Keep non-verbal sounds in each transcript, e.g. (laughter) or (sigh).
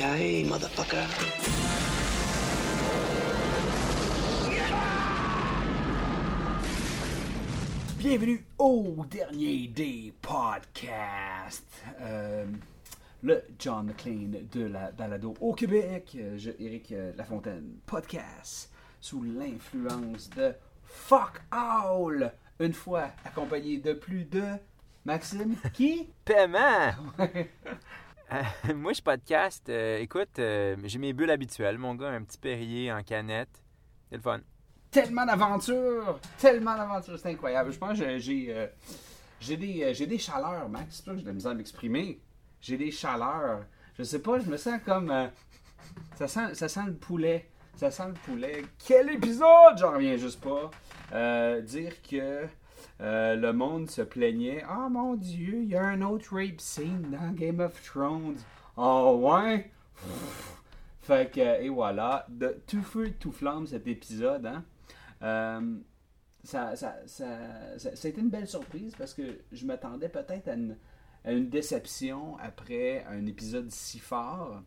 Yippee-ki-yay, motherfucker. Bienvenue au dernier des podcasts. Euh, le John McLean de la balado au Québec. Euh, Je, Éric euh, Lafontaine, podcast sous l'influence de Fuck All. Une fois accompagné de plus de Maxime qui? Paiement! (laughs) Euh, (laughs) moi, je podcast. euh, écoute, euh, j'ai mes bulles habituelles. Mon gars, un petit Perrier en canette. C'est le fun. tellement d'aventures, tellement d'aventures, c'est incroyable. Je pense que j'ai j'ai des j'ai des chaleurs, Max. C'est pas que j'ai de la misère à m'exprimer. J'ai des chaleurs. Je sais pas, je me sens comme ça sent ça sent le poulet. Ça sent le poulet. Quel épisode J'en reviens juste pas. Dire que euh, le monde se plaignait. Ah mon Dieu, il y a un autre rape scene dans Game of Thrones. Oh ouais? Fait que, et voilà, tout feu, tout flamme cet épisode, hein. Euh, ça, une belle surprise parce que je m'attendais peut-être à une déception après un épisode si fort.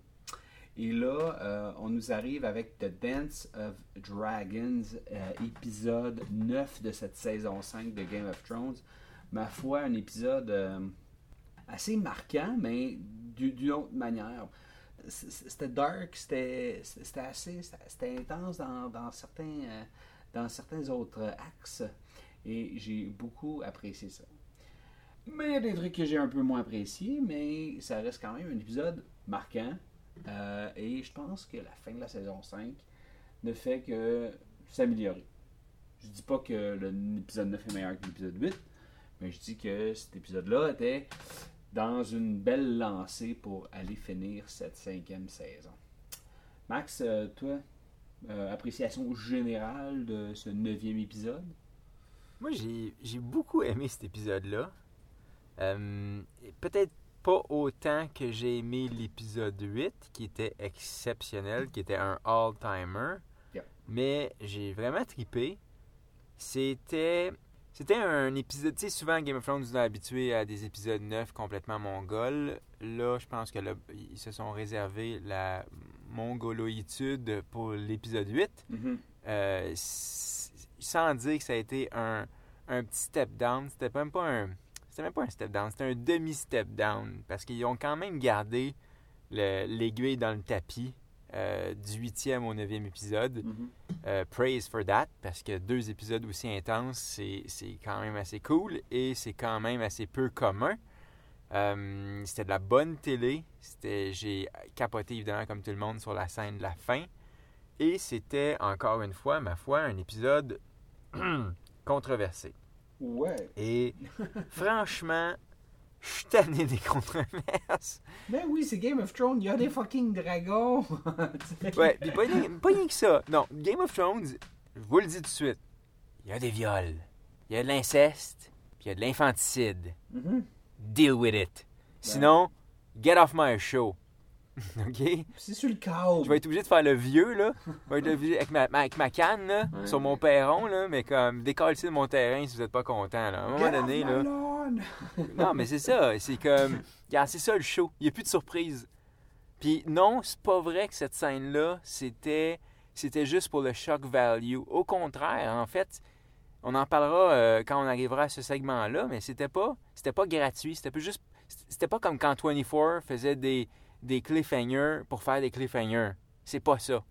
Et là, euh, on nous arrive avec The Dance of Dragons, euh, épisode 9 de cette saison 5 de Game of Thrones. Ma foi, un épisode euh, assez marquant, mais du- d'une autre manière. C'était dark, c'était assez c'était- intense dans, dans certains, dans certains autres axes. Et j'ai beaucoup apprécié ça. Mais il y a des trucs que j'ai un peu moins appréciés, mais ça reste quand même un épisode marquant. Euh, et je pense que la fin de la saison 5 ne fait que s'améliorer. Je dis pas que l'épisode 9 est meilleur que l'épisode 8, mais je dis que cet épisode-là était dans une belle lancée pour aller finir cette cinquième saison. Max, euh, toi, euh, appréciation générale de ce neuvième épisode? Moi, j'ai beaucoup aimé cet épisode-là. Peut-être pas autant que j'ai aimé l'épisode 8, qui était exceptionnel, qui était un all-timer. Mais j'ai vraiment tripé. C'était. C'était un épisode. Tu sais, souvent, Game of Thrones nous a habitués à des épisodes 9 complètement mongols. Là, je pense que là, ils se sont réservés la mongoloïtude pour l'épisode 8. Euh, s- sans dire que ça a été un, un petit step down, c'était même pas un c'était même pas un step down, c'était un demi step down parce qu'ils ont quand même gardé le- l'aiguille dans le tapis euh, du huitième au neuvième épisode. Euh, praise for that parce que deux épisodes aussi intenses, c'est quand même assez cool et c'est quand même assez peu commun. Euh, c'était de la bonne télé. C'était, j'ai capoté évidemment comme tout le monde sur la scène de la fin. Et c'était encore une fois, ma foi, un épisode (clears throat) controversé. Ouais. Et (laughs) franchement, je suis tanné des controverses. Ben oui, c'est Game of Thrones, il y a des fucking dragons. (laughs) Ouais, pas, rien- pas rien que ça. Non, Game of Thrones, je vous le dis tout de suite, il y a des viols, il y a de l'inceste, puis il y a de l'infanticide. Mhm. Deal with it. Sinon, get off my show. (laughs) OK? C'est sur le câble. Je vais être obligé de faire le vieux, là. Je vais être obligé avec ma, avec ma canne, là, Ouais. sur mon perron, là, mais comme, décoller de mon terrain si vous n'êtes pas content, là? À un moment Get donné, là. (laughs) Non, mais c'est ça. C'est comme. C'est ça le show. Il n'y a plus de surprise. Puis non, c'est pas vrai que cette scène-là, c'était. C'était juste pour le shock value. Au contraire, en fait, on en parlera euh, quand on arrivera à ce segment-là, mais c'était pas. C'était pas gratuit. C'était pas juste. C'était pas comme quand 24 faisait des, des cliffhangers pour faire des cliffhangers. C'est pas ça.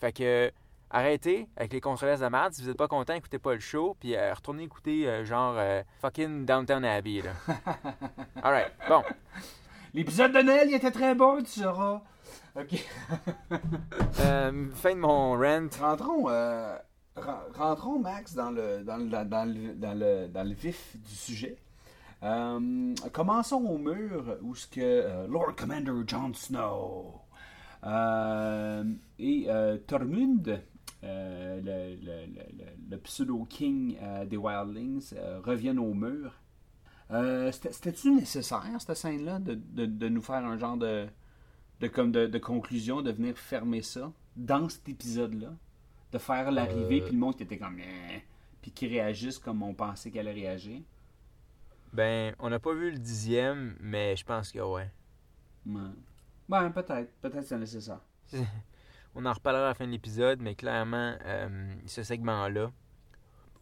Fait que. Arrêtez avec les controverses de merde. Si vous n'êtes pas content, écoutez pas le show. Puis euh, retournez écouter euh, genre euh, fucking Downtown Abbey. Là. (laughs) Alright, bon. L'épisode de Noël, il était très bon, tu sauras. Ok. (laughs) Fin de mon rant. Rentrons, ren- rentrons, Max, dans le, dans le, dans le, dans le, dans le vif du sujet. Euh, commençons au mur où ce que euh, Lord Commander Jon Snow euh, et Tormund, le, le- le- le- le pseudo-king des Wildlings, reviennent au mur. C'était- C'était-tu nécessaire, cette scène-là, de, de- de nous faire un genre de, de, comme de, conclusion, de venir fermer ça dans cet épisode-là? De faire l'arrivée, puis le monde qui était comme... Eh, puis qui réagisse comme on pensait qu'elle allait réagir? Ben, on n'a pas vu le dixième, mais je pense que ouais. Ouais. Ben, peut-être. Peut-être que c'est nécessaire. (laughs) On en reparlera à la fin de l'épisode, mais clairement, euh, ce segment-là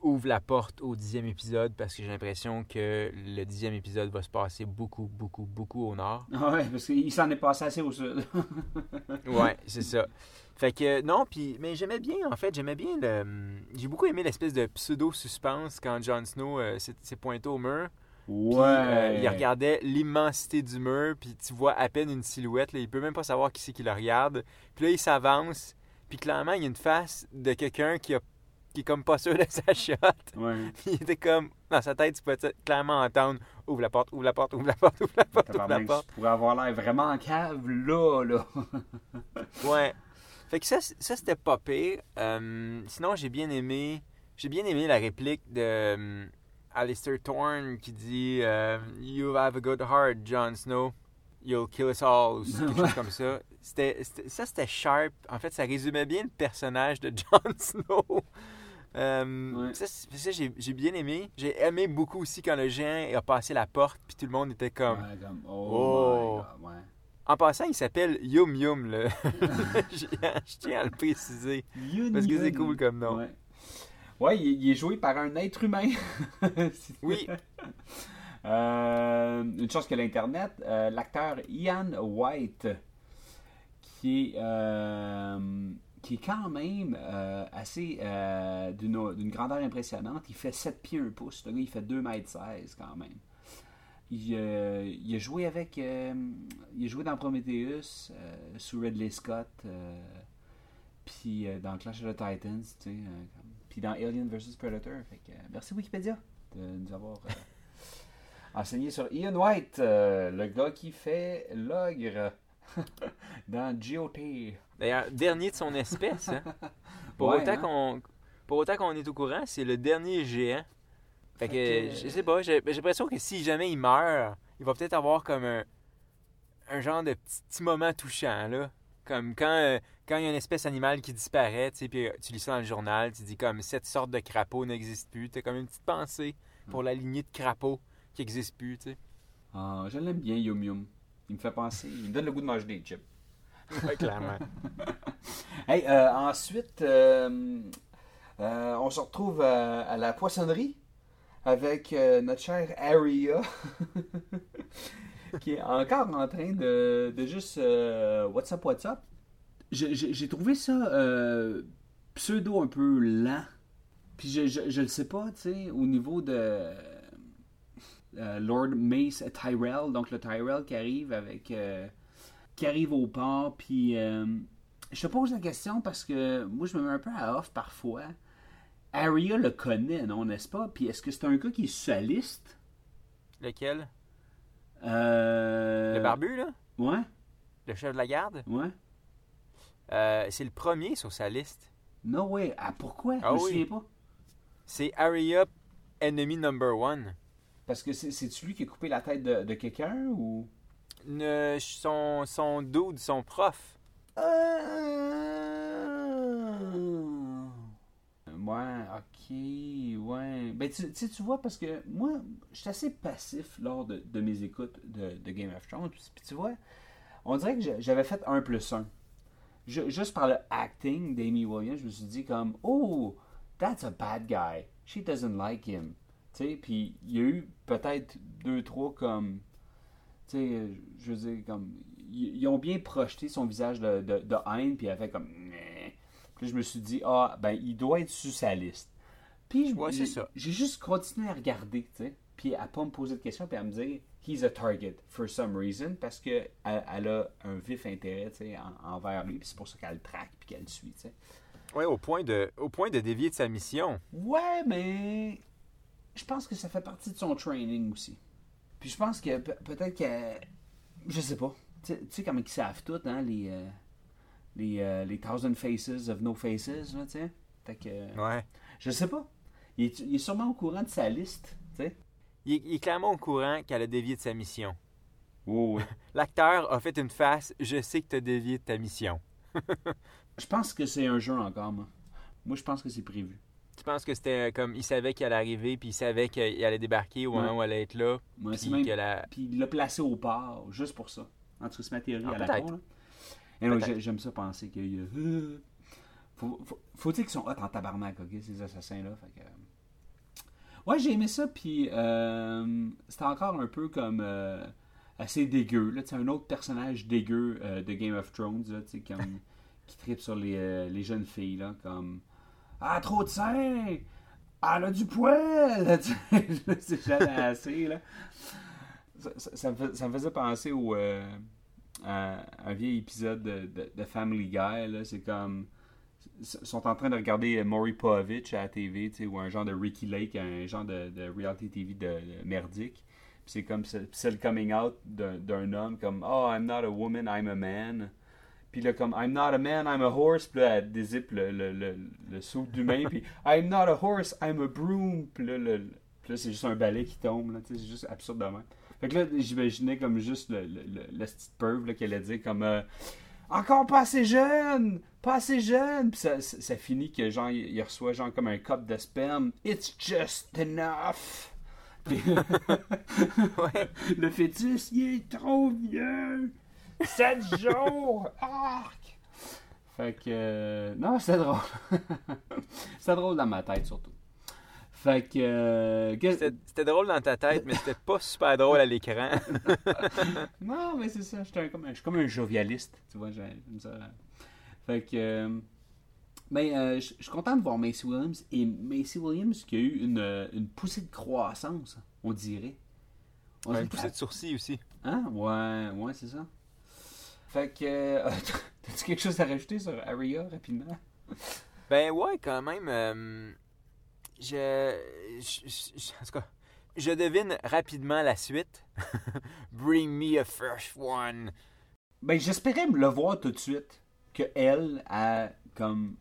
ouvre la porte au dixième épisode parce que j'ai l'impression que le dixième épisode va se passer beaucoup, beaucoup, beaucoup au nord. Ah Ouais, parce qu'il s'en est passé assez au sud. (laughs) Ouais, c'est ça. Fait que non, puis mais j'aimais bien en fait, j'aimais bien le j'ai beaucoup aimé l'espèce de pseudo suspense quand Jon Snow euh, s'est pointé au mur. Euh, il regardait l'immensité du mur, puis tu vois à peine une silhouette. Là, il peut même pas savoir qui c'est qui le regarde. Puis là, il s'avance, puis clairement, il y a une face de quelqu'un qui, a, qui est comme pas sûr de (laughs) sa shot. Ouais. Puis (laughs) il était comme, dans sa tête, tu peux clairement entendre ouvre la porte, ouvre la porte, ouvre la porte, ouvre la porte, ouvre la porte. pourrais avoir l'air vraiment en cave là, là. (laughs) Ouais. Fait que ça, ça c'était pas pire. Euh, sinon, j'ai bien aimé. J'ai bien aimé la réplique de euh, Alistair Thorne qui dit euh, You have a good heart, Jon Snow. You'll kill us all. Ou quelque chose (laughs) comme ça. C'était, c'était- ça, c'était sharp. En fait, ça résumait bien le personnage de (laughs) Jon Snow. Euh, Ouais. Ça, j'ai, j'ai bien aimé. J'ai aimé beaucoup aussi quand le géant a passé la porte, puis tout le monde était comme. Ouais, comme, oh, Oh. my God, ouais. En passant, il s'appelle Yum Yum, le. (laughs) Je tiens à le préciser. Parce que c'est cool comme nom. Ouais, il, il est joué par un être humain. (laughs) Oui. (laughs) Euh, une chose que l'Internet, euh, l'acteur Ian White, qui est, euh, qui est quand même assez d'une grandeur impressionnante. Il fait 7 pieds 1 pouce. Le gars, il fait 2 mètres 16 quand même. Il, il a joué avec. il a joué dans Prometheus, sous Ridley Scott, puis euh, dans Clash of the Titans, tu sais, puis dans Alien vs Predator. Fait que, euh, merci Wikipédia de nous avoir euh, (laughs) enseigné sur Ian White, euh, le gars qui fait l'ogre (laughs) dans GOT. D'ailleurs, dernier de son espèce. hein. (laughs) Pour, Ouais, autant hein? qu'on, pour autant qu'on est au courant, c'est le dernier géant. Fait que, je sais pas, j'ai, j'ai l'impression que si jamais il meurt, il va peut-être avoir comme un, un genre de petit, petit moment touchant, là. Comme quand, euh, quand il y a une espèce animale qui disparaît, tu sais, puis euh, tu lis ça dans le journal, tu dis comme cette sorte de crapaud n'existe plus. T'as comme une petite pensée pour la lignée de crapauds qui n'existe plus, tu sais. Ah, je l'aime bien, Yum Yum. Il me fait penser, il me donne le goût de manger des chips. Ouais, clairement. (laughs) Hey, euh, ensuite, euh, euh, on se retrouve à, à la poissonnerie avec notre chère Aria, (laughs) qui est encore en train de, de juste euh, What's up, what's up? J'ai trouvé ça euh, pseudo un peu lent. Puis je, je, je le sais pas, tu sais, au niveau de euh, Lord Mace Tyrell, donc le Tyrell qui arrive avec. euh, qui arrive au port, puis. je te pose la question parce que moi, je me mets un peu à off parfois. Aria le connaît, non, n'est-ce pas? Puis est-ce que c'est un gars qui est sur sa liste? Lequel? Euh... Le barbu, là? Ouais, Le chef de la garde? Ouais. Euh, C'est le premier sur sa liste. No way. Ah, pourquoi? Ah je me oui. souviens pas. C'est Arya, enemy number one. Parce que c'est- c'est-tu lui qui a coupé la tête de, de quelqu'un ou? Ne- son, son dude, son prof. Euh, Ouais, ok, ouais. Ben, tu, tu vois, parce que moi, je suis assez passif lors de, mes écoutes de, Game of Thrones. Puis, tu vois, on dirait que j'a- j'avais fait un plus un. Ju- juste par le acting d'Amy Williams, je me suis dit comme, oh, that's a bad guy. She doesn't like him. Tu sais, puis il y a eu peut-être deux, trois comme, tu sais, je veux dire, comme, ils, ont bien projeté son visage de, de, de haine, puis elle fait comme. Puis je me suis dit, ah, ben, il doit être sur sa liste. Puis je- Ouais, c'est j'ai- ça. j'ai juste continué à regarder, tu sais, puis à pas me poser de questions, puis à me dire, he's a target for some reason, parce que elle, a un vif intérêt, tu sais, en- envers lui, puis c'est pour ça qu'elle le traque, puis qu'elle le suit, tu sais. Ouais, au point de, au point de dévier de sa mission. Ouais, mais je pense que ça fait partie de son training aussi. Puis je pense que pe- peut-être que. Je sais pas. Tu sais- tu sais comment ils savent tout, hein, les. euh, les, euh, les Thousand Faces of No Faces, là, tu sais. Que. Ouais. Je sais pas. Il est, il est sûrement au courant de sa liste, tu sais. Il, est- il est clairement au courant qu'elle a dévié de sa mission. Oh, oui. (laughs) L'acteur a fait une face Je sais que tu as dévié de ta mission. (laughs) Je pense que c'est un jeu encore, moi. Moi, je pense que c'est prévu. Tu penses que c'était euh, comme il savait qu'elle allait arriver, puis il savait qu'il allait débarquer au moment Ouais. où elle allait être là, Moi, puis même- Puis il l'a placé au port, juste pour ça. En tout cas, c'est ma théorie Ah, à la con, Et j'ai- j'aime ça penser qu'il y a... Faut, faut, faut dire qu'ils sont hot en tabarnak, ok, ces assassins-là. Fait que... euh, Ouais, j'ai aimé ça, puis euh, c'était encore un peu comme... euh, assez dégueu, là, tu sais, un autre personnage dégueu euh, de Game of Thrones, là, tu sais, comme... (laughs) qui tripe sur les, les jeunes filles, là, comme... Ah, trop de sein! Ah, elle a du poil! (laughs) C'est jamais assez, là. Ça, ça- ça me, fais- ça me faisait penser au, euh, un vieil épisode de, de- Family Guy. C'est comme. Sont en train de regarder Maury Povich à la TV, ou un genre de Ricky Lake, un genre de, reality TV de, merdique. C'est comme c'est le coming out d'un homme, comme Oh, I'm not a woman, I'm a man. Puis là, comme I'm not a man, I'm a horse. Puis là, elle dézippe le, le, le, le d'humain. Puis I'm not a horse, I'm a broom. Puis là, là, c'est juste un balai qui tombe. C'est juste absurde de même. Fait que là, j'imaginais comme juste le, le, le, le petit perv là, qu'elle allait dire comme euh, Encore pas assez jeune! Pas assez jeune! Puis ça, ça, ça finit que genre, il, reçoit genre comme un cup de sperme. It's just enough! Puis- (laughs) (laughs) Le fœtus, il est trop vieux! 7 (laughs) jours! Arc! Fait que. euh, non, c'était drôle. c'était drôle dans ma tête surtout. Fait que. euh, C'était drôle dans ta tête, mais c'était pas super drôle à l'écran. (laughs) Non, mais c'est ça. comme Je suis comme un jovialiste. Tu vois, j'ai- j'aime ça. Fait que. euh, ben, euh, je suis content de voir Macy Williams. Et Macy Williams qui a eu une, une poussée de croissance, on dirait. On Un dirait poussée de sourcil aussi. Hein? Ouais, ouais, c'est ça. Fait que. (laughs) T'as-tu quelque chose à rajouter sur Aria rapidement? Ben ouais, quand même. Je, je, je- En tout cas, je devine rapidement la suite. (laughs) Bring me a fresh one. Ben, j'espérais me le voir tout de suite. Que elle, a comme.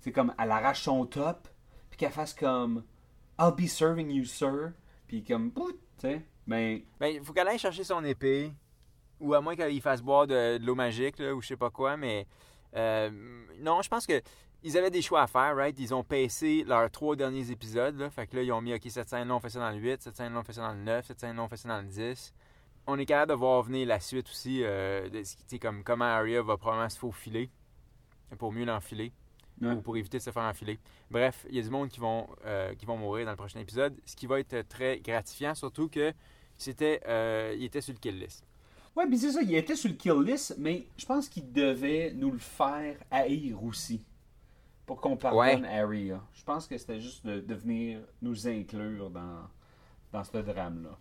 C'est comme, elle arrache son top, puis qu'elle fasse comme. I'll be serving you, sir. Puis comme, bout, tu sais. Ben, Ben, il faut qu'elle aille chercher son épée. Ou à moins qu'elle y fasse boire de, de l'eau magique, là, ou je sais pas quoi, mais. euh, non, je pense que. Ils avaient des choix à faire, right? Ils ont pacé leurs trois derniers épisodes, là. Fait que là, ils ont mis, OK, cette scène-là, on fait ça dans le 8, cette scène-là, on fait ça dans le 9, cette scène-là, on fait ça dans le 10. On est capable de voir venir la suite aussi, euh, de, comme comment Arya va probablement se faufiler pour mieux l'enfiler Ouais. ou pour éviter de se faire enfiler. Bref, il y a du monde qui vont, euh, qui vont mourir dans le prochain épisode, ce qui va être très gratifiant, surtout que c'était, euh, il était sur le kill list. ouais, puis c'est ça, il était sur le kill list, mais je pense qu'il devait nous le faire haïr aussi. Pour qu'on pardonne Aria. Je pense que c'était juste de, de venir nous inclure dans, dans ce drame-là.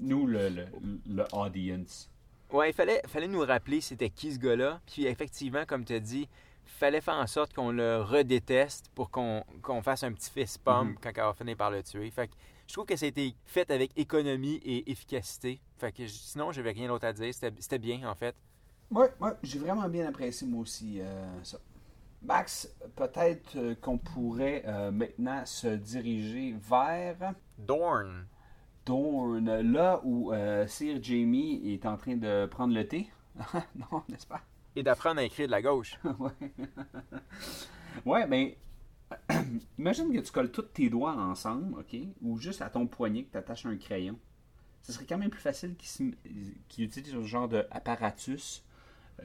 Nous, le, le, le audience. Ouais, il fallait, fallait nous rappeler c'était qui ce gars-là. Puis effectivement, comme tu as dit, fallait faire en sorte qu'on le redéteste pour qu'on qu'on fasse un petit fist pump Mhm. quand elle va finir par le tuer. Fait que je trouve que ça a été fait avec économie et efficacité. Fait que je- sinon, j'avais rien d'autre à dire. C'était bien, en fait. Ouais, ouais, j'ai vraiment bien apprécié moi aussi euh, ça. Max, peut-être euh, qu'on pourrait euh, maintenant se diriger vers Dorn. Dorne, là où euh, Sir Jamie est en train de prendre le thé. (laughs) non, n'est-ce pas? Et d'apprendre à écrire de la gauche. (laughs) ouais. ouais, ben, (clears throat) imagine que tu colles tous tes doigts ensemble, OK? Ou juste à ton poignet que tu attaches un crayon. Ce serait quand même plus facile qu'ils qu'ils utilisent ce genre d'apparatus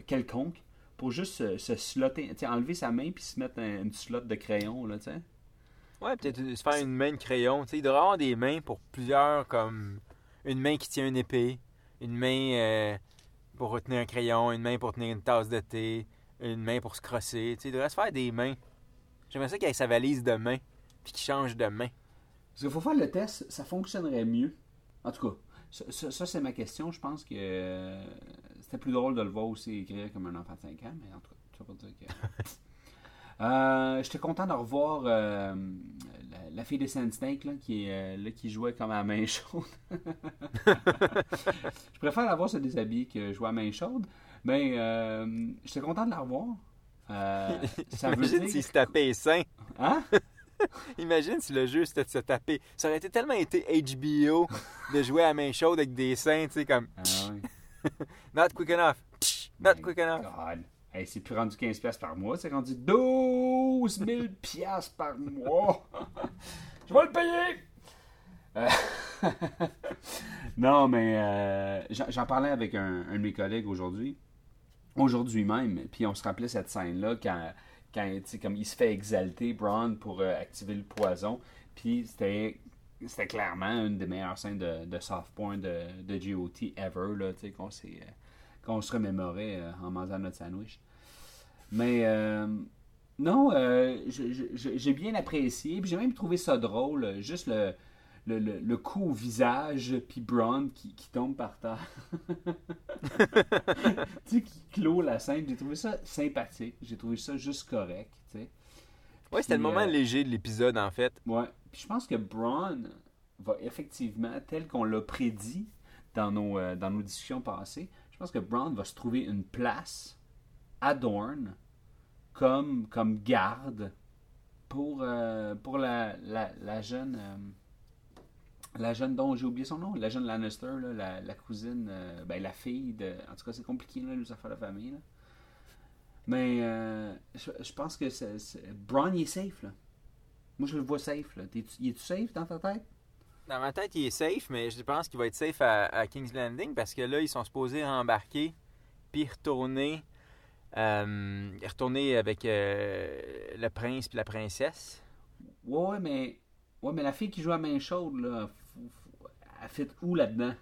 quelconque pour juste se, se slotter, enlever sa main puis se mettre un, une slot de crayon, là, tu sais. Ouais, peut-être se faire une main de crayon. Tu sais, il devrait avoir des mains pour plusieurs, comme une main qui tient une épée, une main euh, pour retenir un crayon, une main pour tenir une tasse de thé, une main pour se crosser. Tu sais, il devrait se faire des mains. J'aimerais ça qu'il ait sa valise de main, puis qu'il change de main. Parce qu'il faut faire le test, ça fonctionnerait mieux. En tout cas, ça, ça- ça, c'est ma question. Je pense que euh, c'était plus drôle de le voir aussi écrire comme un enfant de 5 ans, mais en tout cas, ça pour dire que. (laughs) Euh, J'étais content de revoir euh, la, la fille de Sand Snake là, qui, est, euh, là, qui jouait comme à main chaude. (laughs) je préfère la voir se déshabiller que jouer à main chaude. Mais euh, j'étais content de la revoir. Ça veut Imagine dire. s'il se tapait seins. Hein? (laughs) Imagine si le jeu c'était de se taper. Ça aurait été tellement été HBO de jouer à main chaude avec des seins, tu sais, comme Ah oui. (laughs) not quick enough. Not My quick enough. God. Hey, c'est plus rendu 15$ piastres par mois, c'est rendu 12 000$ piastres par mois. (laughs) Je vais le payer! Euh, (laughs) non, mais euh, j'en parlais avec un, un de mes collègues aujourd'hui. Aujourd'hui même. Puis on se rappelait cette scène-là quand, quand comme il se fait exalter, Braun, pour euh, activer le poison. Puis c'était c'était clairement une des meilleures scènes de, de soft point de, de GOT ever, là, tu sais, qu'on s'est, euh, qu'on se remémorait euh, en mangeant notre sandwich. Mais euh, non, euh, j'ai bien apprécié, puis j'ai même trouvé ça drôle, juste le, le, le, le coup au visage, puis Braun qui, qui tombe par terre. (laughs) tu sais, qui clôt la scène, j'ai trouvé ça sympathique, j'ai trouvé ça juste correct, tu sais. Ouais, c'était le moment euh, léger de l'épisode en fait. Ouais. Je pense que Braun va effectivement, tel qu'on l'a prédit dans nos, euh, dans nos discussions passées, je pense que Braun va se trouver une place à Dorne comme, comme garde pour, euh, pour la, la, jeune. euh, la jeune dont j'ai oublié son nom, la jeune Lannister, la, la cousine, euh, ben, la fille de. En tout cas, c'est compliqué, là, les affaires de famille. Là. Mais je, pense que c'est, Braun, est safe. Là. Moi, je le vois safe. Là. T'es-tu- il est-tu safe dans ta tête? Dans ma tête, il est safe, mais je pense qu'il va être safe à, à King's Landing parce que là, ils sont supposés rembarquer puis retourner, euh, retourner avec euh, le prince puis la princesse. Ouais, ouais, mais. Ouais, mais la fille qui joue à main chaude, là, elle fait où là-dedans?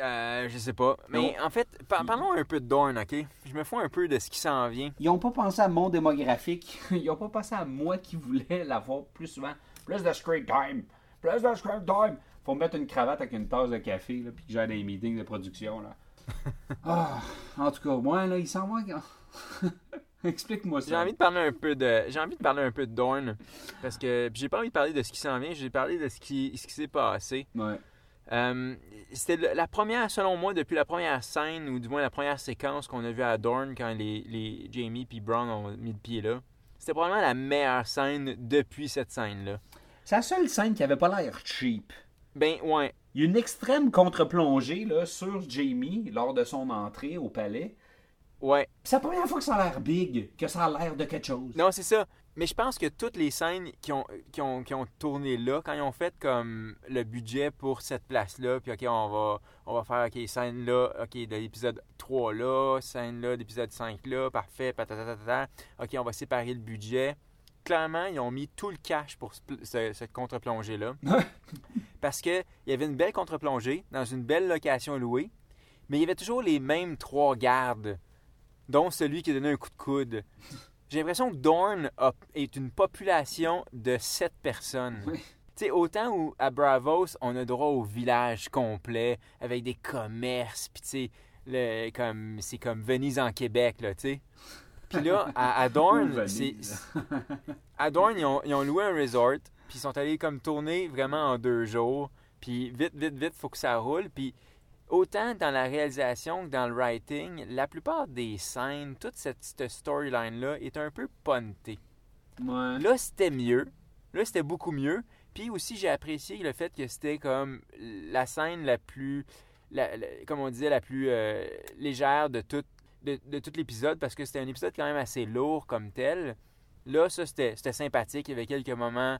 Euh, je sais pas. Mais en fait, par- parlons un peu de Dorn, ok? Je me fous un peu de ce qui s'en vient. Ils ont pas pensé à mon démographique. (laughs) Ils ont pas pensé à moi qui voulais l'avoir plus souvent. Plus de screen time. Plus de screen time. Faut mettre une cravate avec une tasse de café, là, puis que j'ai des meetings de production, là. (laughs) Ah, en tout cas, moi, là, il s'en va. (laughs) Explique-moi ça. J'ai envie de parler un peu de j'ai envie de parler un peu de Dorn parce que j'ai pas envie de parler de ce qui s'en vient, j'ai parlé de ce qui ce qui s'est passé. Ouais. Euh, c'était la première, selon moi, depuis la première scène, ou du moins la première séquence qu'on a vue à Dorn quand les, les Jamie et Brown ont mis le pied là. C'était probablement la meilleure scène depuis cette scène-là. C'est la seule scène qui avait pas l'air cheap. Ben, ouais. Il y a une extrême contre-plongée là, sur Jamie lors de son entrée au palais. Ouais. Puis C'est la première fois que ça a l'air big, que ça a l'air de quelque chose. Non, c'est ça. Mais je pense que toutes les scènes qui ont, qui ont, qui ont tourné là, quand ils ont fait comme le budget pour cette place-là, puis OK, on va, on va faire, OK, scène là, OK, de l'épisode 3 là, scène là, d'épisode 5 là, parfait, patatatata. OK, on va séparer le budget. Clairement, ils ont mis tout le cash pour ce, ce- cette contre-plongée-là. (laughs) Parce qu'il y avait une belle contre-plongée dans une belle location louée, mais il y avait toujours les mêmes trois gardes, dont celui qui donnait un coup de coude. J'ai l'impression que Dorne a- est une population de sept personnes. Oui. Tu sais, autant où à Bravos, on a droit au village complet avec des commerces, puis tu sais, le- comme c'est comme Venise en Québec, là, tu sais. Puis là, à, à (laughs) Venise? c'est à Dorne, ils ont, ils ont loué un resort, puis ils sont allés comme tourner vraiment en deux jours. Puis vite, vite, vite, faut que ça roule. Puis autant dans la réalisation que dans le writing, la plupart des scènes, toute cette, cette storyline-là est un peu. Ouais. Là, c'était mieux. Là, c'était beaucoup mieux. Puis aussi, j'ai apprécié le fait que c'était comme la scène la plus, la- la- comme on disait, la plus euh, légère de tout, de, de tout l'épisode parce que c'était un épisode quand même assez lourd comme tel. Là, ça, c'était sympathique. Il y avait quelques moments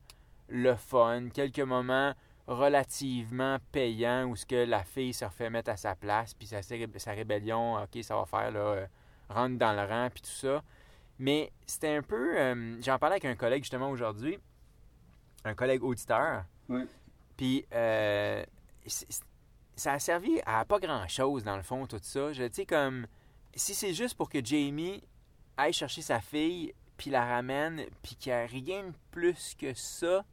le fun, quelques moments relativement payants où ce que la fille se refait mettre à sa place, puis sa, sa rébellion, ok, ça va faire, là, euh, rentre dans le rang, puis tout ça. Mais c'était un peu. euh, J'en parlais avec un collègue justement aujourd'hui, un collègue auditeur. Ouais. Puis euh, ça a servi à pas grand chose dans le fond, tout ça. Je sais, comme. Si c'est juste pour que Jamie aille chercher sa fille, puis la ramène, puis qu'il n'y a rien de plus que ça,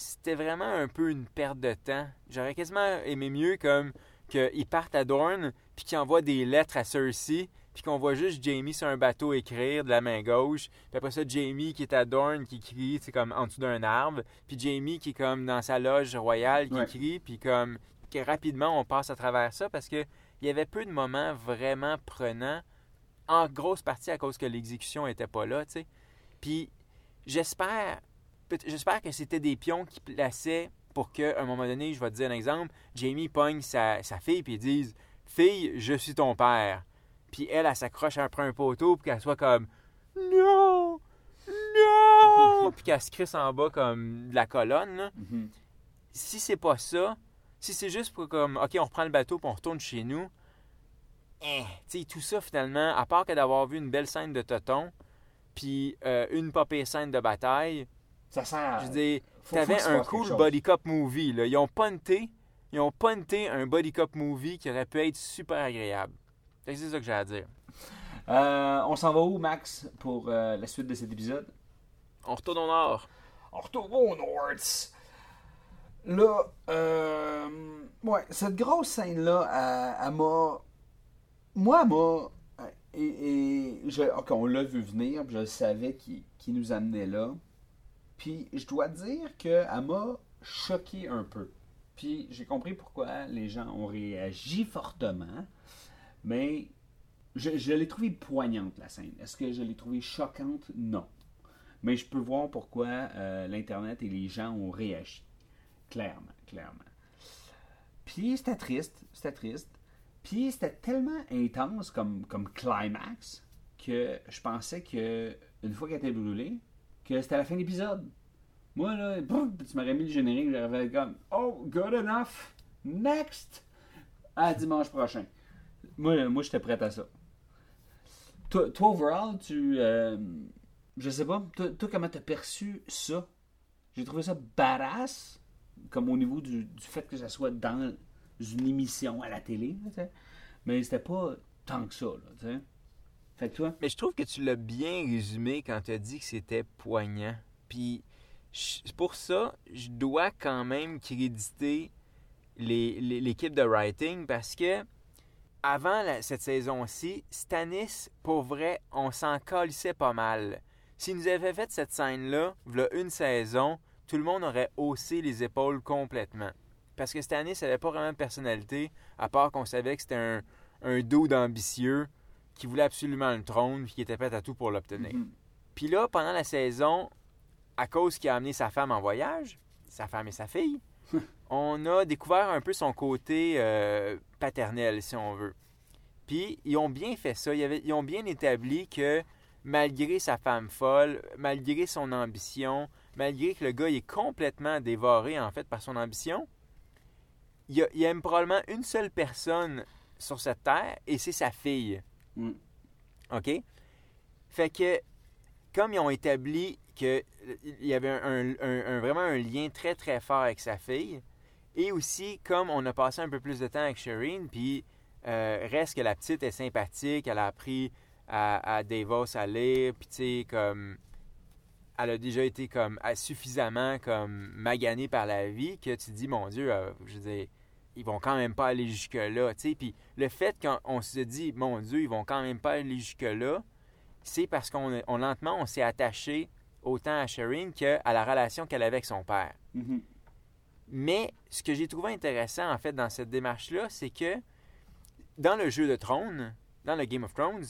c'était vraiment un peu une perte de temps. J'aurais quasiment aimé mieux comme qu'ils partent à Dorne, puis qu'ils envoient des lettres à Cersei, puis qu'on voit juste Jamie sur un bateau écrire de la main gauche, puis après ça, Jamie qui est à Dorne qui crie, c'est comme en dessous d'un arbre, puis Jamie qui est comme dans sa loge royale qui Ouais. crie, puis comme que rapidement on passe à travers ça parce que il y avait peu de moments vraiment prenants, en grosse partie à cause que l'exécution était pas là, tu sais. Puis j'espère, j'espère que c'était des pions qui plaçaient pour qu'à un moment donné, je vais te dire un exemple, Jamie pogne sa, sa fille puis disent Fille, je suis ton père. Puis elle, elle s'accroche après un poteau puis qu'elle soit comme Non! Non! puis qu'elle se crisse en bas comme de la colonne. là. Mhm. Si c'est pas ça, si c'est juste pour comme OK, on reprend le bateau puis on retourne chez nous, eh, tu sais, tout ça finalement, à part que d'avoir vu une belle scène de Toton, puis euh, une pire scène de bataille, Ça sert. je faut t'avais un cool body cop movie. Là. Ils ont punté, ils ont punté un body cop movie qui aurait pu être super agréable. C'est ça que j'ai à dire. Euh, on s'en va où, Max, pour euh, la suite de cet épisode? On retourne au nord. On retourne au North. Là, euh, ouais, cette grosse scène-là, elle, elle m'a. Moi, elle m'a. Et, et je, on l'a vu venir, je savais qui, qui nous amenait là. Puis je dois dire qu'elle m'a choqué un peu. Puis j'ai compris pourquoi les gens ont réagi fortement. Mais je, l'ai trouvée poignante, la scène. Est-ce que je l'ai trouvée choquante? Non. Mais je peux voir pourquoi euh, l'Internet et les gens ont réagi. Clairement, clairement. Puis c'était triste, c'était triste. Puis c'était tellement intense comme, comme climax que je pensais que une fois qu'elle était brûlée, que c'était la fin de l'épisode. Moi, là, tu m'aurais mis le générique, j'aurais comme Oh, good enough! Next! À dimanche prochain. Moi, moi j'étais prêt à ça. Toi, toi, overall, tu. euh, je sais pas, toi, comment t'as perçu ça? J'ai trouvé ça badass, comme au niveau du, fait que ça soit dans une émission à la télé, là, mais c'était pas tant que ça, tu sais. Mais je trouve que tu l'as bien résumé quand tu as dit que c'était poignant. Puis pour ça, je dois quand même créditer l'équipe de writing parce que avant cette saison-ci, Stanis, pour vrai, on s'en calissait pas mal. S'il nous avait fait cette scène-là, v'là une saison, tout le monde aurait haussé les épaules complètement. Parce que Stanis n'avait pas vraiment de personnalité, à part qu'on savait que c'était un, un dude ambitieux qui voulait absolument le trône puis qui était prêt à tout pour l'obtenir. Mhm. Puis là, pendant la saison, à cause qu'il a amené sa femme en voyage, sa femme et sa fille, (laughs) on a découvert un peu son côté euh, paternel, si on veut. Puis ils ont bien fait ça. Ils, avaient- ils ont bien établi que malgré sa femme folle, malgré son ambition, malgré que le gars il est complètement dévoré en fait par son ambition, il, y a- il aime probablement une seule personne sur cette terre et c'est sa fille. Mm. OK? Fait que, comme ils ont établi qu'il y avait vraiment un lien très très fort avec sa fille, et aussi comme on a passé un peu plus de temps avec Shireen, puis euh, reste que la petite est sympathique, elle a appris à, à Davos à lire, puis tu sais, comme elle a déjà été comme suffisamment comme maganée par la vie que tu dis, mon Dieu, euh, je veux ils vont quand même pas aller jusque-là. Puis le fait qu'on on se dit, mon Dieu, ils vont quand même pas aller jusque-là, c'est parce qu'on on, lentement, on s'est attaché autant à Shireen qu'à la relation qu'elle avait avec son père. Mhm. Mais ce que j'ai trouvé intéressant, en fait, dans cette démarche-là, c'est que dans le jeu de trône, dans le Game of Thrones,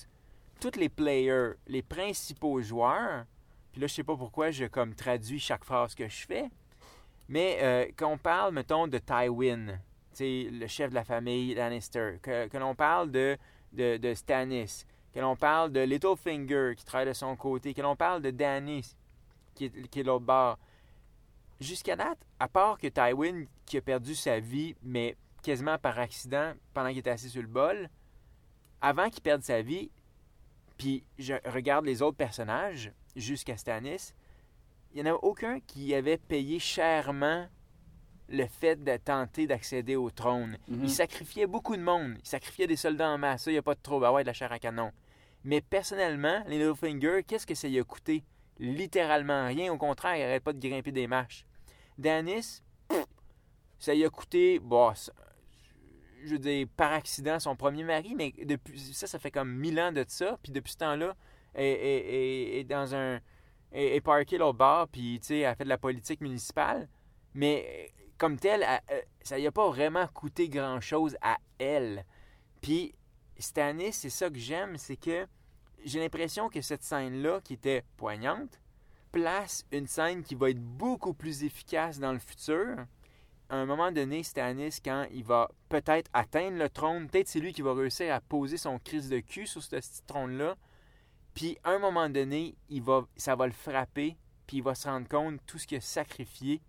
tous les players, les principaux joueurs, puis là, je sais pas pourquoi je comme traduis chaque phrase que je fais, mais euh, quand on parle, mettons, de Tywin, le chef de la famille Lannister, que, que l'on parle de, de, Stannis, que l'on parle de Littlefinger qui travaille de son côté, que l'on parle de Danny qui est, qui l'autre bord, jusqu'à date, à part que Tywin qui a perdu sa vie, mais quasiment par accident pendant qu'il était assis sur le bol, avant qu'il perde sa vie, puis je regarde les autres personnages jusqu'à Stannis, il n'y en a aucun qui avait payé chèrement le fait de tenter d'accéder au trône. Mhm. Il sacrifiait beaucoup de monde. Il sacrifiait des soldats en masse. Ça, il n'y a pas de trouble. Ah ouais, de la chair à canon. Mais personnellement, les Littlefinger, qu'est-ce que ça lui a coûté? Littéralement rien. Au contraire, il n'arrête pas de grimper des marches. Danis, pff, ça lui a coûté, je veux dire, par accident son premier mari, mais depuis ça, ça fait comme mille ans de ça. Puis depuis ce temps-là, elle est, dans un. est, parkée au bar, puis tu sais, elle fait de la politique municipale. Mais comme telle, elle- euh, ça n'y a pas vraiment coûté grand-chose à elle. Puis Stannis, c'est ça que j'aime, c'est que j'ai l'impression que cette scène-là, qui était poignante, place une scène qui va être beaucoup plus efficace dans le futur. À un moment donné, Stannis, quand il va peut-être atteindre le trône, peut-être c'est lui qui va réussir à poser son crise de cul sur ce trône-là. Puis à un moment donné, ça va le frapper, puis il va se rendre compte de tout ce qu'il a sacrifié,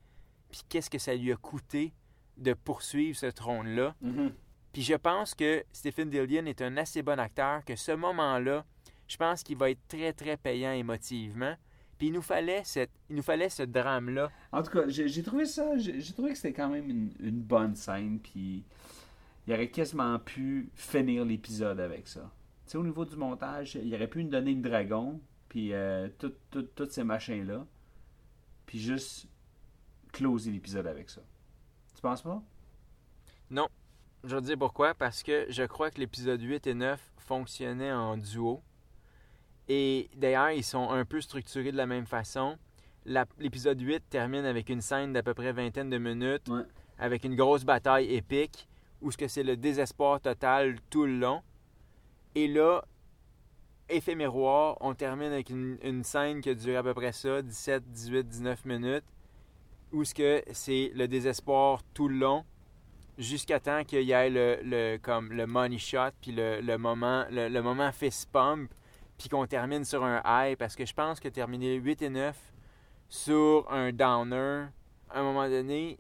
puis qu'est-ce que ça lui a coûté de poursuivre ce trône-là? Mhm. Puis je pense que Stephen Dillion est un assez bon acteur, que ce moment-là, je pense qu'il va être très, très payant émotivement. Puis il nous fallait, cette, il nous fallait ce drame-là. En tout cas, j'ai trouvé ça, j'ai trouvé que c'était quand même une, une bonne scène, puis il aurait quasiment pu finir l'épisode avec ça. Tu sais, au niveau du montage, il aurait pu nous donner le dragon, puis euh, tous ces machins-là, puis juste closer l'épisode avec ça. Tu penses pas? Non, je vais te dire pourquoi. Parce que je crois que l'épisode 8 et 9 fonctionnaient en duo. Et d'ailleurs, ils sont un peu structurés de la même façon. L'épisode 8 termine avec une scène d'à peu près vingtaine de minutes, Ouais. avec une grosse bataille épique, où ce que c'est le désespoir total tout le long. Et là, effet miroir, on termine avec une, une scène qui a duré à peu près ça, 17, 18, 19 minutes, où ce que c'est le désespoir tout le long, jusqu'à temps qu'il y ait le, le- comme le money shot, puis le, le moment, le, le moment fist pump, puis qu'on termine sur un high, parce que je pense que terminer 8 et 9 sur un downer, à un moment donné,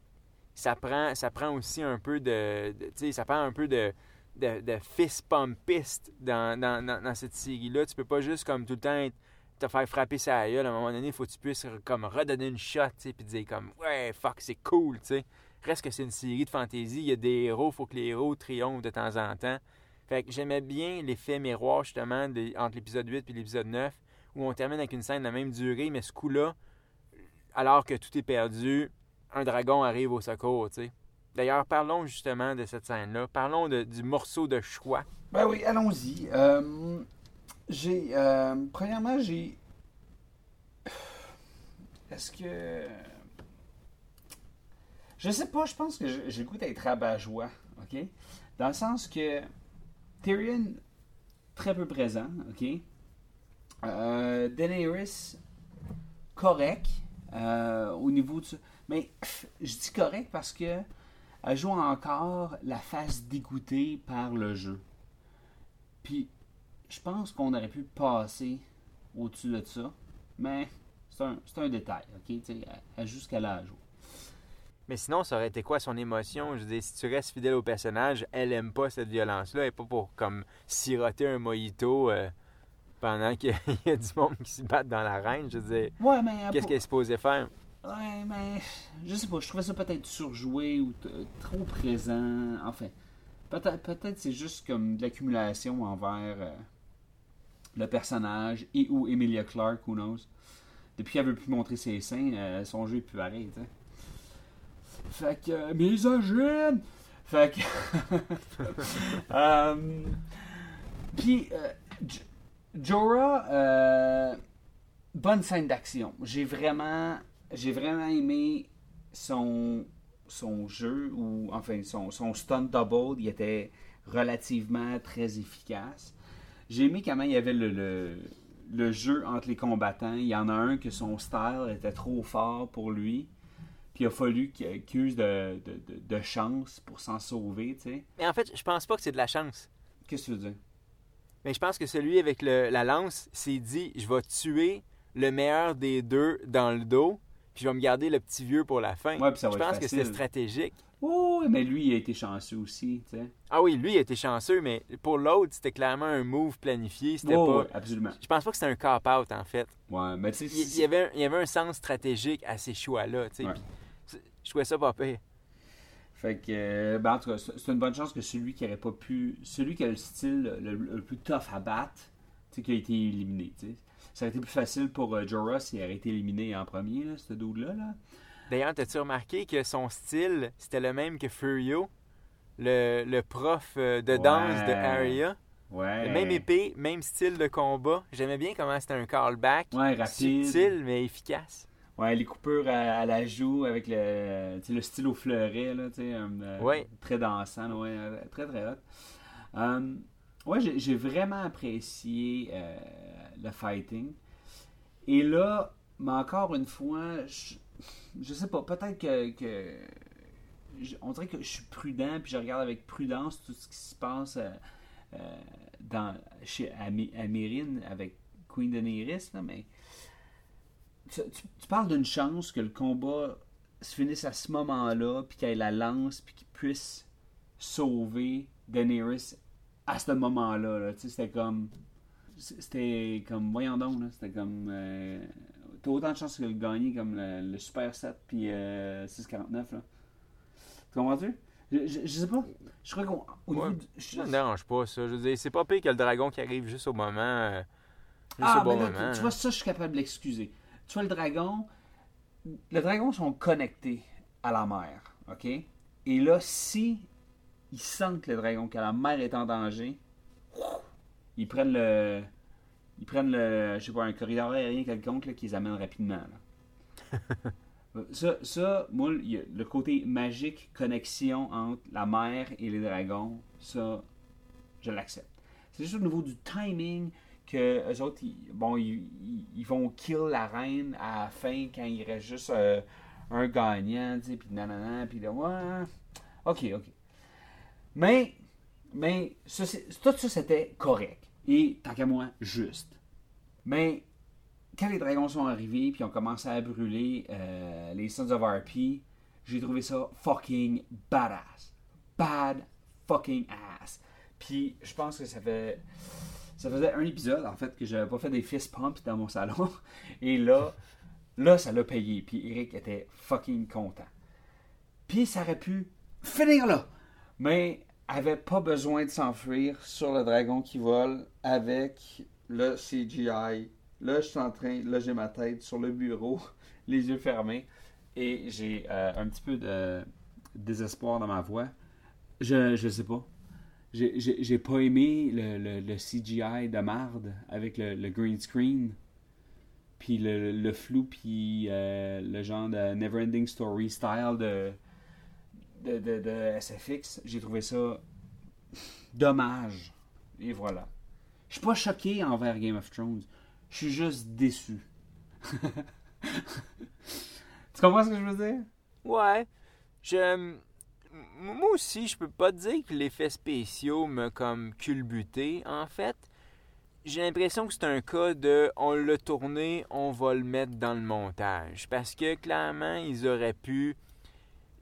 ça prend, ça prend aussi un peu de, tu sais, ça prend un peu de, de, de fist pumpiste dans, dans, dans, dans cette série-là. Tu peux pas juste comme tout le temps être- te faire frapper sa gueule. À un moment donné, il faut que tu puisses comme redonner une shot, tu puis dire comme ouais, fuck, c'est cool, tu sais. Reste que c'est une série de fantasy, il y a des héros, faut que les héros triomphent de temps en temps. Fait que j'aimais bien l'effet miroir justement entre l'épisode 8 et l'épisode 9 où on termine avec une scène de la même durée, mais ce coup-là, alors que tout est perdu, un dragon arrive au secours, tu sais. D'ailleurs, parlons justement de cette scène-là. Parlons de- du morceau de choix. Ben oui, allons-y. Euh, j'ai. euh, premièrement, j'ai. Est-ce que. Je sais pas, je pense que j'ai le goût d'être rabat-joie, ok? Dans le sens que Tyrion, très peu présent, ok? Euh, Daenerys, correct, euh, au niveau de... Mais je dis correct parce que elle joue encore la face dégoûtée par le jeu. Puis, je pense qu'on aurait pu passer au-dessus de ça, mais c'est un, un détail, ok? Tu sais, elle- elle joue ce qu'elle a à jouer. Mais sinon, ça aurait été quoi son émotion? Je veux dire, si tu restes fidèle au personnage, elle aime pas cette violence-là. Elle est pas pour comme siroter un mojito euh, pendant qu'il (laughs) y a du monde qui se battent dans l'arène. Je veux dire, Ouais, mais... qu'est-ce qu'elle est supposée faire? Ouais, mais je sais pas, je trouvais ça peut-être surjoué ou t- trop présent. Enfin, peut-être peut-être c'est juste comme de l'accumulation envers euh, le personnage et ou Emilia Clarke, who knows. Depuis qu'elle veut plus montrer ses seins, euh, son jeu est plus pareil. Fait que, euh, misogyne! Fait que. (laughs) euh, Puis, euh, Jorah, bonne scène d'action. J'ai vraiment, j'ai vraiment aimé son, son jeu, ou enfin son, son stunt double. Il était relativement très efficace. J'ai aimé comment il y avait le, le, le jeu entre les combattants. Il y en a un que son style était trop fort pour lui. Puis il a fallu qu'il use de, de, de- de chance pour s'en sauver, tu sais. Mais en fait, je pense pas que c'est de la chance. Qu'est-ce que tu veux dire? Mais je pense que celui avec le- la lance s'est dit je vais tuer le meilleur des deux dans le dos, puis je vais me garder le petit vieux pour la fin. Ouais, puis ça va je être pense que c'est stratégique. Oh, mais lui, il a été chanceux aussi, tu sais. Ah oui, lui il était chanceux, mais pour l'autre, c'était clairement un move planifié. C'était Oh, pas. ouais, absolument. Je pense pas que c'était un cop-out en fait. Ouais, mais tu sais, Il, y avait un, il y avait un sens stratégique à ces choix-là. tu sais, Ouais. Je trouvais ça pas pire. Fait que, euh, ben, en tout cas, c'est c'est une bonne chance que celui qui aurait pas pu. Celui qui a le style le, le plus tough à battre, tu sais, qui a été éliminé, tu sais. Ça aurait été plus facile pour euh, Jorah s'il aurait été éliminé en premier, là, ce dude-là. Là. D'ailleurs, t'as-tu remarqué que son style, c'était le même que Furio? le, le prof euh, de danse de. Aria? Ouais. Même épée, même style de combat. J'aimais bien comment c'était un callback. Ouais, rapide. Subtil, mais efficace. Ouais, les coupures à, à la joue avec le, le style au fleuret, là, tu sais, euh, Ouais. très dansant, là, ouais, euh, très très hot. Euh, ouais, j'ai j'ai vraiment apprécié euh, le fighting. Et là, mais encore une fois, je, je sais pas, peut-être que, on dirait que je suis prudent, puis je regarde avec prudence tout ce qui se passe euh, euh, dans, chez, Myrine avec Queen Daenerys, là, mais tu, parles d'une chance que le combat se finisse à ce moment-là, puis qu'elle la lance, puis qu'il puisse sauver Daenerys à ce moment-là. là. Tu sais, C'était comme. C'était comme. Voyons donc, là. C'était comme. euh, T'as autant de chances que le gagner comme le, le Super 7 puis euh, 649. Là. Tu comprends-tu? Je, je, je sais pas. Je crois au Ouais. du- je- Ça me dérange pas, ça. Je veux dire, c'est pas pire que le dragon qui arrive juste au moment. euh, juste Ah, au bon ben là, moment. tu, tu là. vois, ça, je suis capable de l'excuser. Tu vois, le dragon, le dragon sont connectés à la mer, OK? Et là, si ils sentent le dragon, que la mer est en danger, ils prennent le, ils prennent le, je sais pas, un corridor aérien quelconque là, qui les amène rapidement. là. (laughs) ça, ça, moi, le côté magique, connexion entre la mer et les dragons, ça, je l'accepte. C'est juste au niveau du timing que eux autres, ils, bon, ils, vont kill la reine à la fin quand il reste juste euh, un gagnant, tu sais, puis nanana, puis là, ouais, ok, ok. Mais, mais, tout ça, c'était correct. Et, tant qu'à moi, juste. Mais, quand les dragons sont arrivés, puis ont commencé à brûler euh, les Sons of RP, j'ai trouvé ça fucking badass. Bad fucking ass. Puis, je pense que ça fait. Ça faisait un épisode, en fait, que j'avais pas fait des fist pumps dans mon salon. (laughs) Et là, là, ça l'a payé. Puis Eric était fucking content. Puis ça aurait pu finir là. Mais avait pas besoin de s'enfuir sur le dragon qui vole avec le CGI. Là, je suis en train, là, j'ai ma tête sur le bureau, (laughs) les yeux fermés. Et j'ai euh, un petit peu de désespoir dans ma voix. Je, je sais pas. J'ai- pas aimé le, le- CGI de marde avec le, green screen. Puis le, le flou, puis euh, le genre de Neverending Story style de, de, SFX. J'ai trouvé ça dommage. Et voilà. Je suis pas choqué envers Game of Thrones. Je suis juste déçu. (laughs) tu comprends ce que je veux dire? Ouais. Je. Moi aussi, je peux pas dire que l'effet spéciaux m'a comme culbuté. En fait, j'ai l'impression que c'est un cas de on l'a tourné, on va le mettre dans le montage. Parce que clairement, ils auraient pu.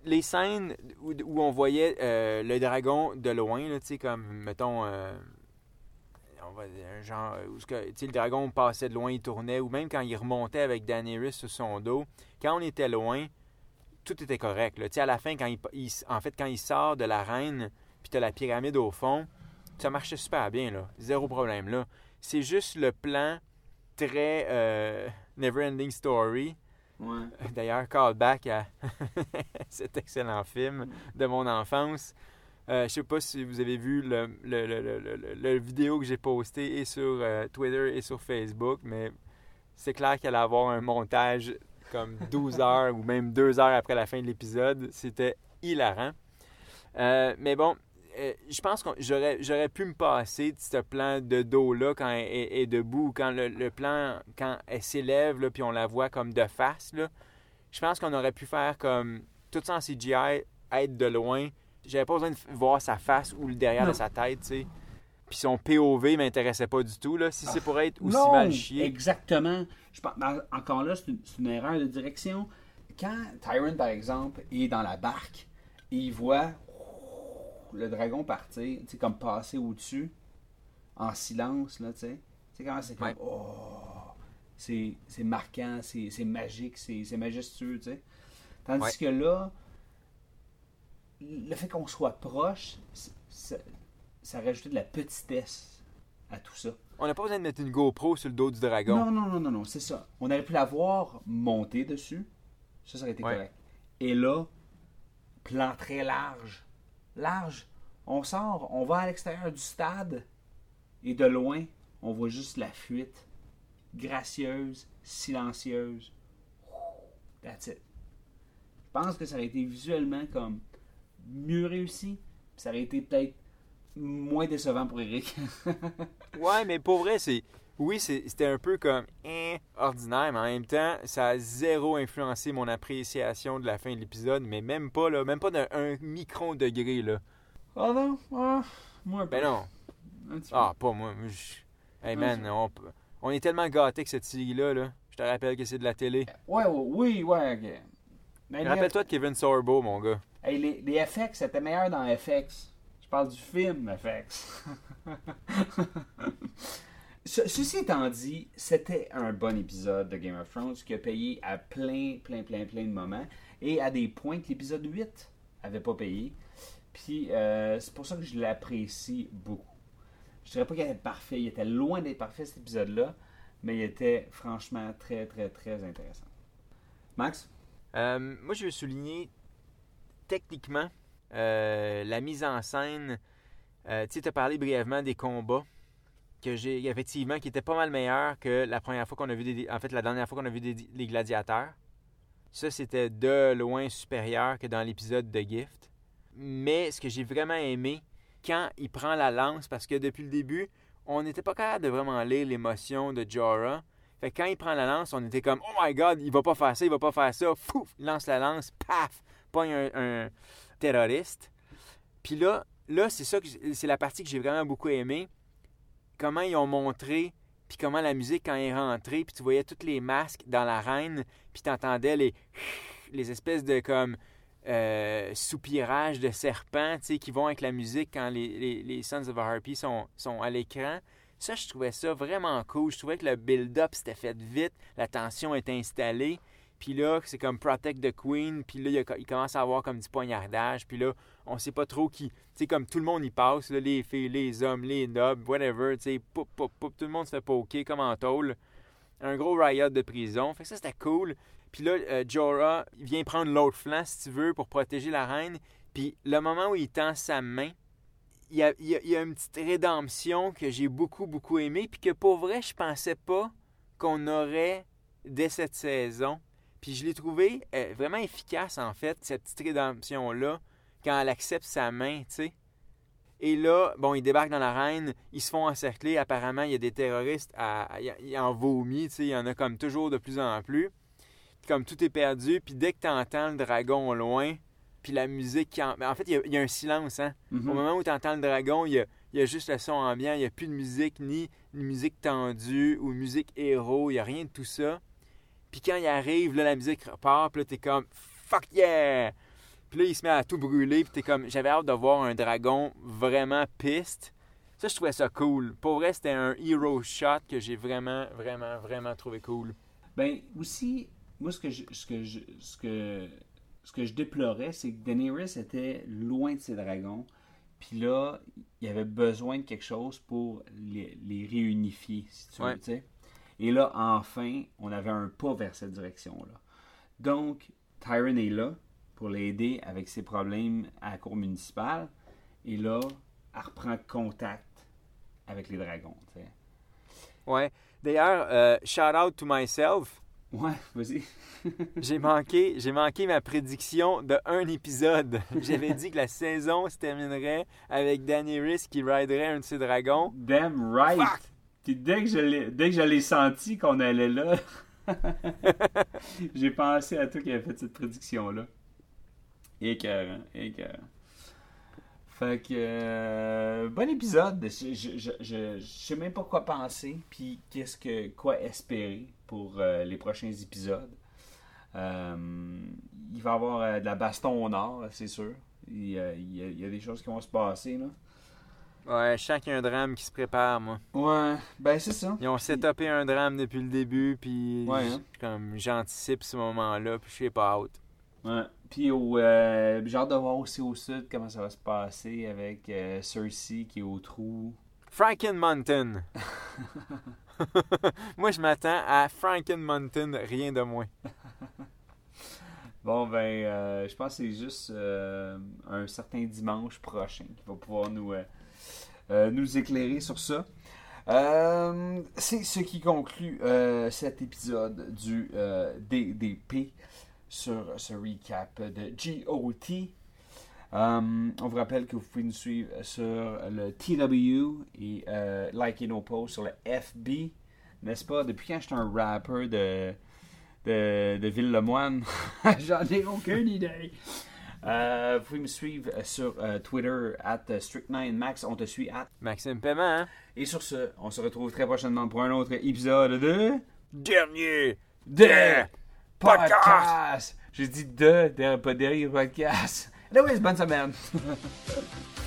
Les scènes où, où on voyait euh, le dragon de loin, tu sais, comme, mettons, euh, on va dire genre, où tu sais, le dragon passait de loin, il tournait, ou même quand il remontait avec Daenerys sur son dos, quand on était loin, tout était correct. Là. À la fin, quand il, il- en fait, quand il sort de l'arène, puis tu as la pyramide au fond, ça marchait super bien. Là. Zéro problème. là. C'est juste le plan très euh, Never-Ending Story. Ouais. (laughs) D'ailleurs, callback à (laughs) cet excellent film de mon enfance. Euh, je sais pas si vous avez vu le, vidéo que j'ai posté et sur euh, Twitter et sur Facebook, mais c'est clair qu'il allait avoir un montage comme 12 (laughs) heures ou même 2 heures après la fin de l'épisode. C'était hilarant. Euh, mais bon, euh, je pense que j'aurais, j'aurais pu me passer de ce plan de dos-là quand elle est, est debout, quand le, le plan, quand elle s'élève, puis on la voit comme de face. Là. Je pense qu'on aurait pu faire comme tout ça en CGI, être de loin. J'avais pas besoin de voir sa face ou le derrière Non. de sa tête, tu sais. Puis son POV m'intéressait pas du tout. Là. Si c'est pour être aussi Non, mal chié. Exactement. Je pense, ben, encore là, c'est une, c'est une erreur de direction. Quand Tyron, par exemple, est dans la barque et il voit le dragon partir, tu comme passer au-dessus, en silence, là, tu sais. Tu sais comment c'est comme, Ouais. oh, c'est c'est marquant, c'est c'est magique, c'est c'est majestueux, tu sais. Tandis Ouais. que là, le fait qu'on soit proche, ça, ça rajoutait de la petitesse à tout ça. On n'a pas besoin de mettre une GoPro sur le dos du dragon. Non, non, non, non, non, c'est ça. On aurait pu la voir monter dessus. Ça, ça aurait été Ouais. correct. Et là, plan très large large. On sort, on va à l'extérieur du stade et de loin, on voit juste la fuite. Gracieuse, silencieuse. That's it. Je pense que ça aurait été visuellement comme mieux réussi. Ça aurait été peut-être moins décevant pour Eric. (laughs) Ouais, mais pour vrai, c'est. Oui, c'était un peu comme hein, ordinaire, mais en même temps, ça a zéro influencé mon appréciation de la fin de l'épisode, mais même pas, là, même pas d'un un micron degré, là. oh non, ah, moi. Ben non. Un petit Ah, pas moi. je- Hey man, on, on est tellement gâtés que cette série-là, là. Je te rappelle que c'est de la télé. peu. Ouais, ouais, oui, ouais, ok. Rappelle-toi de Kevin Sorbo, mon gars. Hey, les, les FX, c'était meilleur dans FX. Je parle du film FX. (laughs) Ce- ceci étant dit, c'était un bon épisode de Game of Thrones qui a payé à plein, plein, plein, plein de moments et à des points que l'épisode 8 avait pas payé. Puis euh, c'est pour ça que je l'apprécie beaucoup. Je dirais pas qu'il était parfait, il était loin d'être parfait cet épisode-là, mais il était franchement très, très, très intéressant. Max? Euh, moi, je veux souligner techniquement euh, la mise en scène. Tu sais, tu as parlé brièvement des combats que j'ai effectivement qui étaient pas mal meilleurs que la première fois qu'on a vu en fait la dernière fois qu'on a vu des, les gladiateurs. Ça c'était de loin supérieur que dans l'épisode de Gift. Mais ce que j'ai vraiment aimé quand il prend la lance parce que depuis le début, on n'était pas capable de vraiment lire l'émotion de Jorah. Fait que quand il prend la lance, on était comme Oh my god, il va pas faire ça, il va pas faire ça. Fouf, lance la lance, paf, pogne un, un terroriste. Puis là, là c'est ça c'est la partie que j'ai vraiment beaucoup aimé. Comment ils ont montré, puis comment la musique quand il est rentré, puis tu voyais tous les masques dans l'arène, puis tu entendais les (laughs) les espèces de comme euh, soupirages de serpents, qui vont avec la musique quand les, les, les Sons of Harpy sont, sont à l'écran. Ça, je trouvais ça vraiment cool. Je trouvais que le build-up s'était fait vite, la tension est installée. Puis là, c'est comme Protect the Queen. Puis là, il, commence à avoir comme du poignardage. Puis là, on sait pas trop qui. Tu sais, comme tout le monde y passe, là, les filles, les hommes, les nobles, whatever. Tu sais, poup, poup, poup, tout le monde se fait poker comme en tôle. Un gros riot de prison. Fait que ça, c'était cool. Puis là, euh, Jorah, vient prendre l'autre flanc, si tu veux, pour protéger la reine. Puis le moment où il tend sa main, il y a, il y a- une petite rédemption que j'ai beaucoup, beaucoup aimé. Puis que pour vrai, je pensais pas qu'on aurait dès cette saison. Puis je l'ai trouvé euh, vraiment efficace, en fait, cette petite rédemption-là, quand elle accepte sa main, tu sais. Et là, bon, ils débarquent dans l'arène, ils se font encercler. Apparemment, il y a des terroristes, à, en vomit, tu sais. Il y en a comme toujours de plus en plus. Comme tout est perdu, puis dès que tu entends le dragon au loin, puis la musique qui en... en fait, il y a, il y a un silence, hein. Mhm. Au moment où tu entends le dragon, il y, a, il y a juste le son ambiant, il n'y a plus de musique, ni une musique tendue ou musique héros, il n'y a rien de tout ça. Puis quand il arrive, là, la musique repart, puis là, t'es comme fuck yeah! Puis là, il se met à tout brûler, puis t'es comme j'avais hâte de voir un dragon vraiment piste. Ça, je trouvais ça cool. Pour vrai, c'était un hero shot que j'ai vraiment, vraiment, vraiment trouvé cool. Ben, aussi, moi, ce que je, ce que je, ce que, ce que je déplorais, c'est que Daenerys était loin de ses dragons. Puis là, il y avait besoin de quelque chose pour les, les réunifier, si tu veux, tu sais. Et là, enfin, on avait un pas vers cette direction-là. Donc, Tyron est là pour l'aider avec ses problèmes à la cour municipale. Et là, elle reprend contact avec les dragons. Ouais. D'ailleurs, euh, shout out to myself. Ouais, vas-y. (laughs) J'ai manqué, j'ai manqué ma prédiction de un épisode. (laughs) J'avais dit que la saison se terminerait avec Daenerys qui riderait un de ses dragons. Damn right! Fuck! Dès que je dès que l'ai senti qu'on allait là, (laughs) j'ai pensé à toi qui avait fait cette prédiction-là. Écœurant, écœurant. Fait que, euh, bon épisode. Je, je, je, je- sais même pas quoi penser, puis qu'est-ce que, quoi espérer pour euh, les prochains épisodes. Euh, il va y avoir de la baston au nord, c'est sûr. Il, il y a- il y a des choses qui vont se passer, là. Ouais, a un drame qui se prépare, moi. Ouais, ben c'est ça. Ils ont setupé un drame depuis le début, puis Ouais, hein. comme j'anticipe ce moment-là, puis je suis pas out. Ouais. Puis au, euh, j'ai hâte de voir aussi au sud comment ça va se passer avec euh, Cersei qui est au trou. Frankenmountain. (laughs) (laughs) moi, je m'attends à Frankenmountain, rien de moins. (laughs) Bon, ben, euh, je pense que c'est juste euh, un certain dimanche prochain qui va pouvoir nous, euh, nous éclairer sur ça. Euh, c'est ce qui conclut euh, cet épisode du euh, DDP sur ce recap de GOT. Euh, on vous rappelle que vous pouvez nous suivre sur le TW et euh, liker nos posts sur le FB, n'est-ce pas? Depuis quand je suis un rapper de, de, de Ville-le-Moine, (laughs) j'en ai aucune idée. Euh, vous pouvez me suivre sur euh, Twitter, at Strict9Max. On te suit at. Maxime Paiement, hein? Et sur ce, on se retrouve très prochainement pour un autre épisode de. Dernier De podcast. podcast. J'ai dit de, de pas derrière podcast. Anyways, bonne semaine. (laughs)